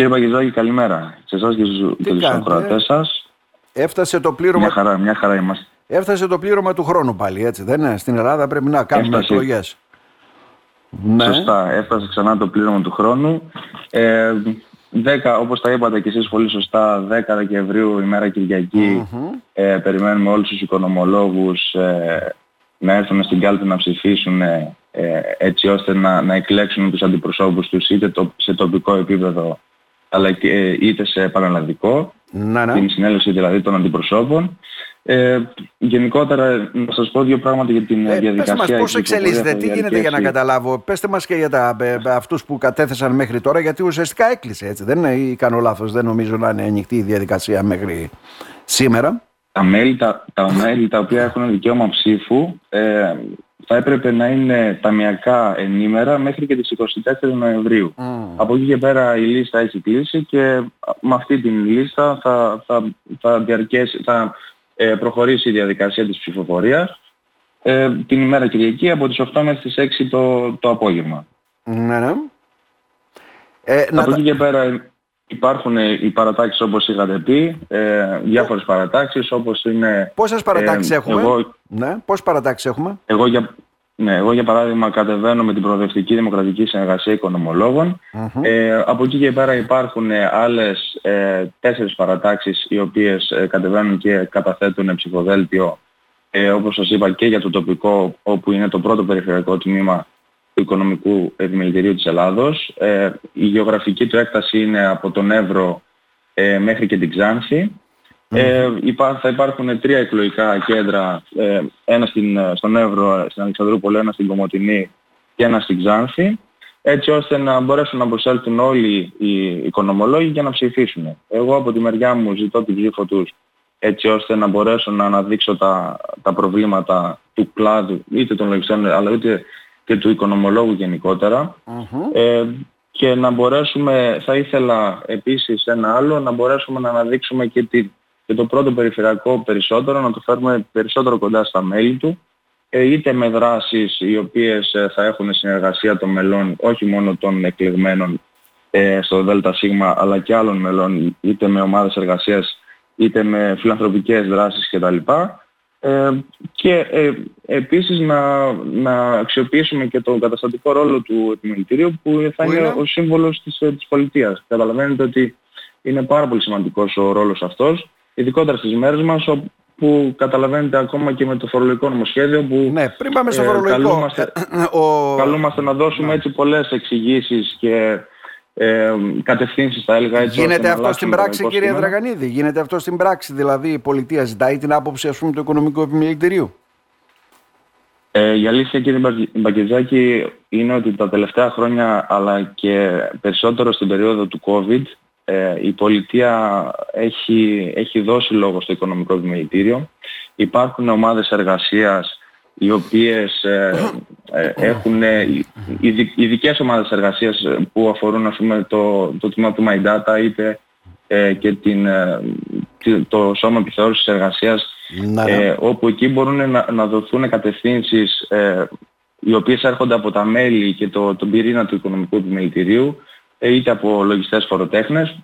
Κύριε Παγκεζάκη, καλημέρα. Σε εσάς και στους, και τους ακροατές σας. Έφτασε το πλήρωμα... Μια χαρά, μια χαρά είμαστε. Έφτασε το πλήρωμα του χρόνου πάλι, έτσι δεν είναι; Στην Ελλάδα πρέπει να κάνουμε εκλογές. Ναι. Σωστά, έφτασε ξανά το πλήρωμα του χρόνου. Ε, 10, όπως τα είπατε και εσείς πολύ σωστά, 10 Δεκεμβρίου ημέρα Κυριακή ε, περιμένουμε όλους τους οικονομολόγους ε, να έρθουν στην κάλπη να ψηφίσουν ε, έτσι ώστε να, να εκλέξουν τους αντιπροσώπους τους είτε το, σε τοπικό επίπεδο αλλά και, ε, είτε σε παραλλαδικό, να, ναι. την συνέλευση δηλαδή των αντιπροσώπων. Ε, γενικότερα, να σας πω δύο πράγματα για την ε, διαδικασία. Πες μας πώς εξελίσσεται, τι γίνεται για να καταλάβω. Πέστε μας και για τα, ε, αυτούς που κατέθεσαν μέχρι τώρα, γιατί ουσιαστικά έκλεισε έτσι. Δεν είναι, ή κάνω λάθος, δεν νομίζω να είναι ανοιχτή η διαδικασία μέχρι σήμερα. Τα μέλη τα, τα, μέλη, τα οποία έχουν δικαίωμα ψήφου ε, θα έπρεπε να είναι ταμιακά ενήμερα μέχρι και τις 24 Νοεμβρίου. Από εκεί και πέρα η λίστα έχει κλείσει και με αυτή την λίστα θα, θα, θα, διαρκέσει, θα ε, προχωρήσει η διαδικασία της ψηφοφορίας ε, την ημέρα Κυριακή από τις 8 μέχρι τις 6 το, το απόγευμα. Ναι, ναι. Ε, από εκεί και πέρα υπάρχουν οι παρατάξεις όπως είχατε πει, ε, διάφορες παρατάξεις όπως είναι... Πόσες παρατάξεις έχουμε, εγώ, ναι, πόσες παρατάξεις έχουμε; Εγώ για, ναι, εγώ για παράδειγμα κατεβαίνω με την Προοδευτική Δημοκρατική Συνεργασία Ε, από εκεί και πέρα υπάρχουν άλλες ε, τέσσερις παρατάξεις οι οποίες ε, κατεβαίνουν και καταθέτουν ψηφοδέλτιο ε, όπως σας είπα και για το τοπικό όπου είναι το πρώτο περιφερειακό τμήμα του Οικονομικού Επιμελητηρίου της Ελλάδος. Ε, η γεωγραφική του έκταση είναι από τον Εύρο ε, μέχρι και την Ξάνθη. Ε, θα υπάρχουν τρία εκλογικά κέντρα, ε, ένα στην, στον Εύρο, στην Αλεξανδρούπολη, ένα στην Κομωτινή και ένα στην Ξάνθη, έτσι ώστε να μπορέσουν να προσέλθουν όλοι οι οικονομολόγοι για να ψηφίσουν. Εγώ από τη μεριά μου ζητώ την ψήφο τους έτσι ώστε να μπορέσω να αναδείξω τα, τα προβλήματα του κλάδου, είτε των λογιστών, αλλά είτε και του οικονομολόγου Ε, και να μπορέσουμε, θα ήθελα επίσης ένα άλλο, να μπορέσουμε να αναδείξουμε και, τη, και το πρώτο περιφερειακό περισσότερο, να το φέρουμε περισσότερο κοντά στα μέλη του, ε, είτε με δράσεις οι οποίες ε, θα έχουν συνεργασία των μελών, όχι μόνο των εκλεγμένων ε, στο ΔΣ, αλλά και άλλων μελών, είτε με ομάδες εργασίας, είτε με φιλανθρωπικές δράσεις κτλ. Ε, και ε, επίσης να, να αξιοποιήσουμε και τον καταστατικό ρόλο του επιμελητηρίου που θα είναι, ο σύμβολος της, ε, της πολιτείας. Καταλαβαίνετε ότι είναι πάρα πολύ σημαντικός ο ρόλος αυτός, ειδικότερα στις μέρες μας που καταλαβαίνετε ακόμα και με το φορολογικό νομοσχέδιο που ναι, πριν πάμε στο φορολογικό, καλούμαστε, ο... καλούμαστε να δώσουμε ναι. έτσι πολλές εξηγήσεις και ε, κατευθύνσεις θα έλεγα έτσι. Γίνεται αυτό στην πράξη κύριε Δραγανίδη, γίνεται αυτό στην πράξη, δηλαδή η πολιτεία ζητάει την άποψη ας πούμε του οικονομικού επιμελητηρίου; Ε, η αλήθεια κύριε Μπαγκετζάκη είναι ότι τα τελευταία χρόνια αλλά και περισσότερο στην περίοδο του COVID ε, η πολιτεία έχει, έχει δώσει λόγο στο οικονομικό επιμελητήριο. Υπάρχουν ομάδες εργασίας οι οποίες ε, ε, έχουν ε, ειδικές ομάδες εργασίας που αφορούν ας πούμε, το, το τμήμα του My Data είτε και την, το σώμα επιθεώρησης εργασίας ναι. όπου εκεί μπορούν να, να δοθούν κατευθύνσεις οι οποίες έρχονται από τα μέλη και το, τον πυρήνα του οικονομικού επιμελητηρίου είτε από λογιστές φοροτέχνες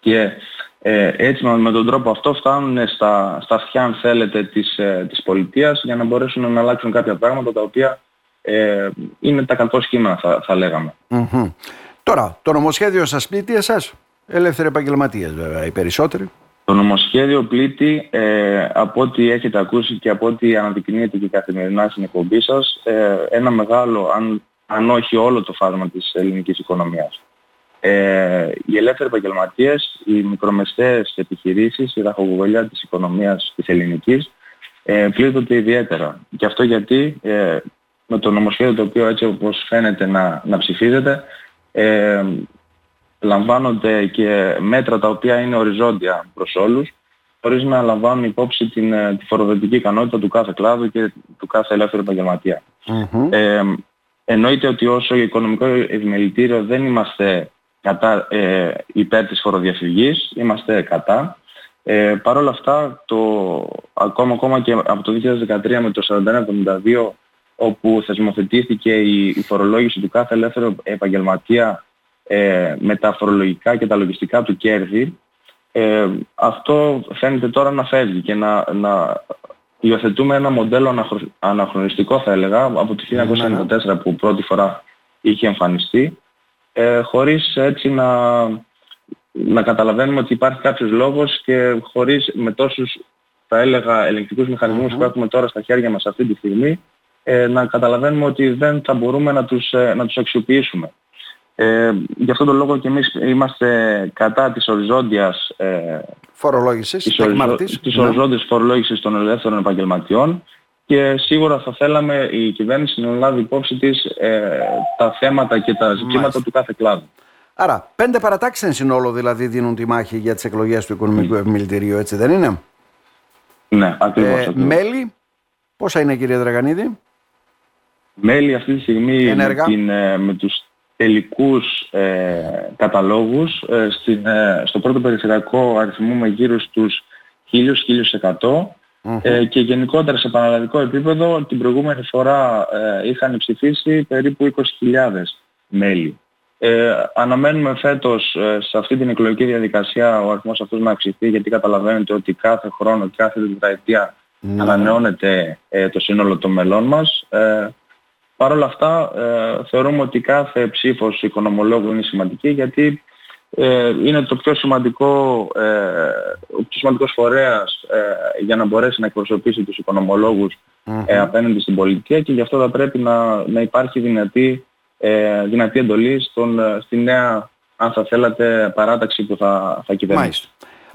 και ε, έτσι με τον τρόπο αυτό φτάνουν στα, στα αυτιά αν θέλετε της, ε, της πολιτείας για να μπορέσουν να αλλάξουν κάποια πράγματα τα οποία ε, είναι τα κακό σχήμα θα, θα λεγαμε Τώρα, το νομοσχέδιο σας πλήττει εσάς, ελεύθεροι επαγγελματίες βέβαια οι περισσότεροι. Το νομοσχέδιο πλήττει ε, από ό,τι έχετε ακούσει και από ό,τι αναδεικνύεται και καθημερινά στην εκπομπή σας ε, ένα μεγάλο, αν, αν όχι όλο το φάσμα της ελληνικής οικονομίας. Ε, οι ελεύθεροι επαγγελματίες, οι μικρομεσαίες επιχειρήσεις, η ραχοκοβολιά της οικονομίας της ελληνικής ε, πλήττονται ιδιαίτερα. Και αυτό γιατί ε, με το νομοσχέδιο το οποίο έτσι όπως φαίνεται να, να ψηφίζεται ε, λαμβάνονται και μέτρα τα οποία είναι οριζόντια προς όλους χωρίς να λαμβάνουν υπόψη την, ε, τη φοροδοτική ικανότητα του κάθε κλάδου και του κάθε ελεύθερου Ε, εννοείται ότι όσο οικονομικό επιμελητήριο δεν είμαστε κατά, ε, υπέρ της φοροδιαφυγής, είμαστε κατά. Ε, Παρ' όλα αυτά, το, ακόμα, ακόμα και από το 2013 με το 4172, όπου θεσμοθετήθηκε η, η φορολόγηση του κάθε ελεύθερου επαγγελματία ε, με τα φορολογικά και τα λογιστικά του κέρδη, ε, αυτό φαίνεται τώρα να φεύγει και να, να υιοθετούμε ένα μοντέλο αναχρονιστικό θα έλεγα από το 1994 που πρώτη φορά είχε εμφανιστεί ε, χωρίς έτσι να, να καταλαβαίνουμε ότι υπάρχει κάποιος λόγος και χωρίς με τόσους θα έλεγα ελεγκτικούς που έχουμε τώρα στα χέρια μας αυτή τη στιγμή ε, να καταλαβαίνουμε ότι δεν θα μπορούμε να τους, ε, να τους αξιοποιήσουμε. Ε, γι' αυτόν τον λόγο και εμείς είμαστε κατά της οριζόντιας ε, φορολόγησης, της, οριζο, της ναι. οριζόντιας φορολόγησης των ελεύθερων επαγγελματιών και σίγουρα θα θέλαμε η κυβέρνηση να λάβει υπόψη της ε, τα θέματα και τα ζητήματα του κάθε κλάδου. Άρα, πέντε παρατάξεις εν συνόλο δηλαδή δίνουν τη μάχη για τις εκλογές του Οικονομικού mm. Επιμελητηρίου, έτσι δεν είναι; Ναι, ακριβώς. Ε, μέλη, πόσα είναι κύριε Δραγανίδη; Μέλη αυτή τη στιγμή με, την, ε, με τους τελικούς ε, καταλόγους ε, στην, ε, στο πρώτο περιφερειακό αριθμούμε γύρω στους 1000-1100 ε, και γενικότερα σε πανελλαδικό επίπεδο την προηγούμενη φορά ε, είχαν ψηφίσει περίπου 20.000 μέλη. Ε, αναμένουμε φέτος ε, σε αυτή την εκλογική διαδικασία ο αριθμός αυτός να αυξηθεί γιατί καταλαβαίνετε ότι κάθε χρόνο και κάθε τετραετία mm. ανανεώνεται το σύνολο των μελών μας. Παρ' όλα αυτά θεωρούμε ότι κάθε ψήφος οικονομολόγου είναι σημαντική γιατί ε, είναι το πιο σημαντικό, ε, ο πιο σημαντικός φορέας ε, για να μπορέσει να εκπροσωπήσει τους οικονομολόγους απέναντι στην πολιτική και γι' αυτό θα πρέπει να, να υπάρχει δυνατή, δυνατή εντολή στον, στη νέα, αν θα θέλατε, παράταξη που θα, θα κυβερνήσει.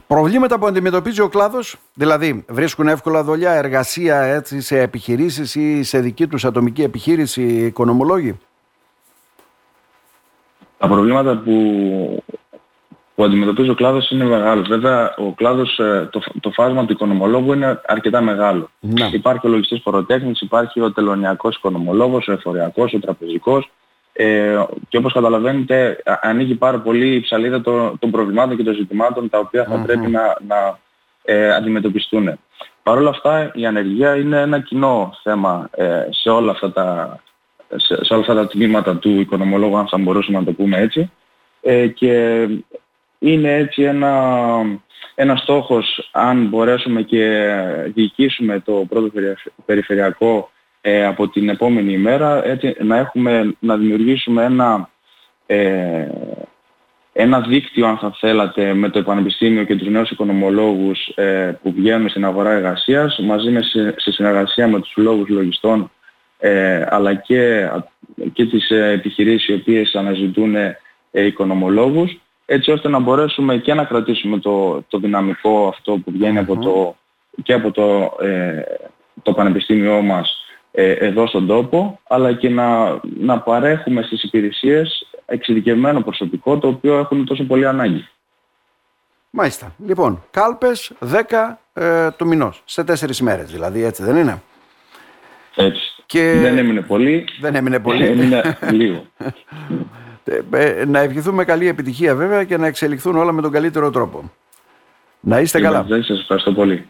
Προβλήματα που αντιμετωπίζει ο κλάδος, δηλαδή βρίσκουν εύκολα δουλειά, εργασία έτσι, σε επιχειρήσεις ή σε δική τους ατομική επιχείρηση οικονομολόγοι; Τα προβλήματα που που αντιμετωπίζει ο κλάδος είναι μεγάλος. Βέβαια, ο κλάδος, ε, το, το φάσμα του οικονομολόγου είναι αρκετά μεγάλο. Ναι. Υπάρχει ο λογιστής φοροτέχνης, υπάρχει ο τελωνιακός οικονομολόγος, ο εφοριακός, ο τραπεζικός ε, και όπως καταλαβαίνετε ανοίγει πάρα πολύ η ψαλίδα των, των προβλημάτων και των ζητημάτων τα οποία θα πρέπει να, να ε, αντιμετωπιστούν. Παρ' όλα αυτά η ανεργία είναι ένα κοινό θέμα ε, σε, όλα αυτά τα, σε, σε όλα αυτά τα τμήματα του οικονομολόγου αν θα μπορούσαμε να το πούμε έτσι. Ε, και είναι έτσι ένα, ένας στόχος αν μπορέσουμε και διοικήσουμε το πρώτο περιφερειακό ε, από την επόμενη ημέρα έτσι, να, έχουμε, να δημιουργήσουμε ένα, ε, ένα δίκτυο αν θα θέλατε με το Πανεπιστήμιο και τους νέους οικονομολόγους ε, που βγαίνουν στην αγορά εργασίας μαζί με σε, συνεργασία με τους λόγους λογιστών ε, αλλά και, και τις επιχειρήσεις οι οποίες αναζητούν οικονομολόγους έτσι ώστε να μπορέσουμε και να κρατήσουμε το, το δυναμικό αυτό που βγαίνει από το, και από το, ε, το πανεπιστήμιό μας ε, εδώ στον τόπο, αλλά και να, να παρέχουμε στις υπηρεσίες εξειδικευμένο προσωπικό το οποίο έχουν τόσο πολύ ανάγκη. Μάλιστα. Λοιπόν, κάλπες 10 ε, του μηνός, σε 4 μέρες δηλαδή, έτσι δεν είναι; Έτσι. Και... Δεν έμεινε πολύ. Δεν έμεινε πολύ. Έμεινε λίγο. Ε, ε, να ευχηθούμε καλή επιτυχία βέβαια και να εξελιχθούν όλα με τον καλύτερο τρόπο. Να είστε καλά. Σας ευχαριστώ πολύ.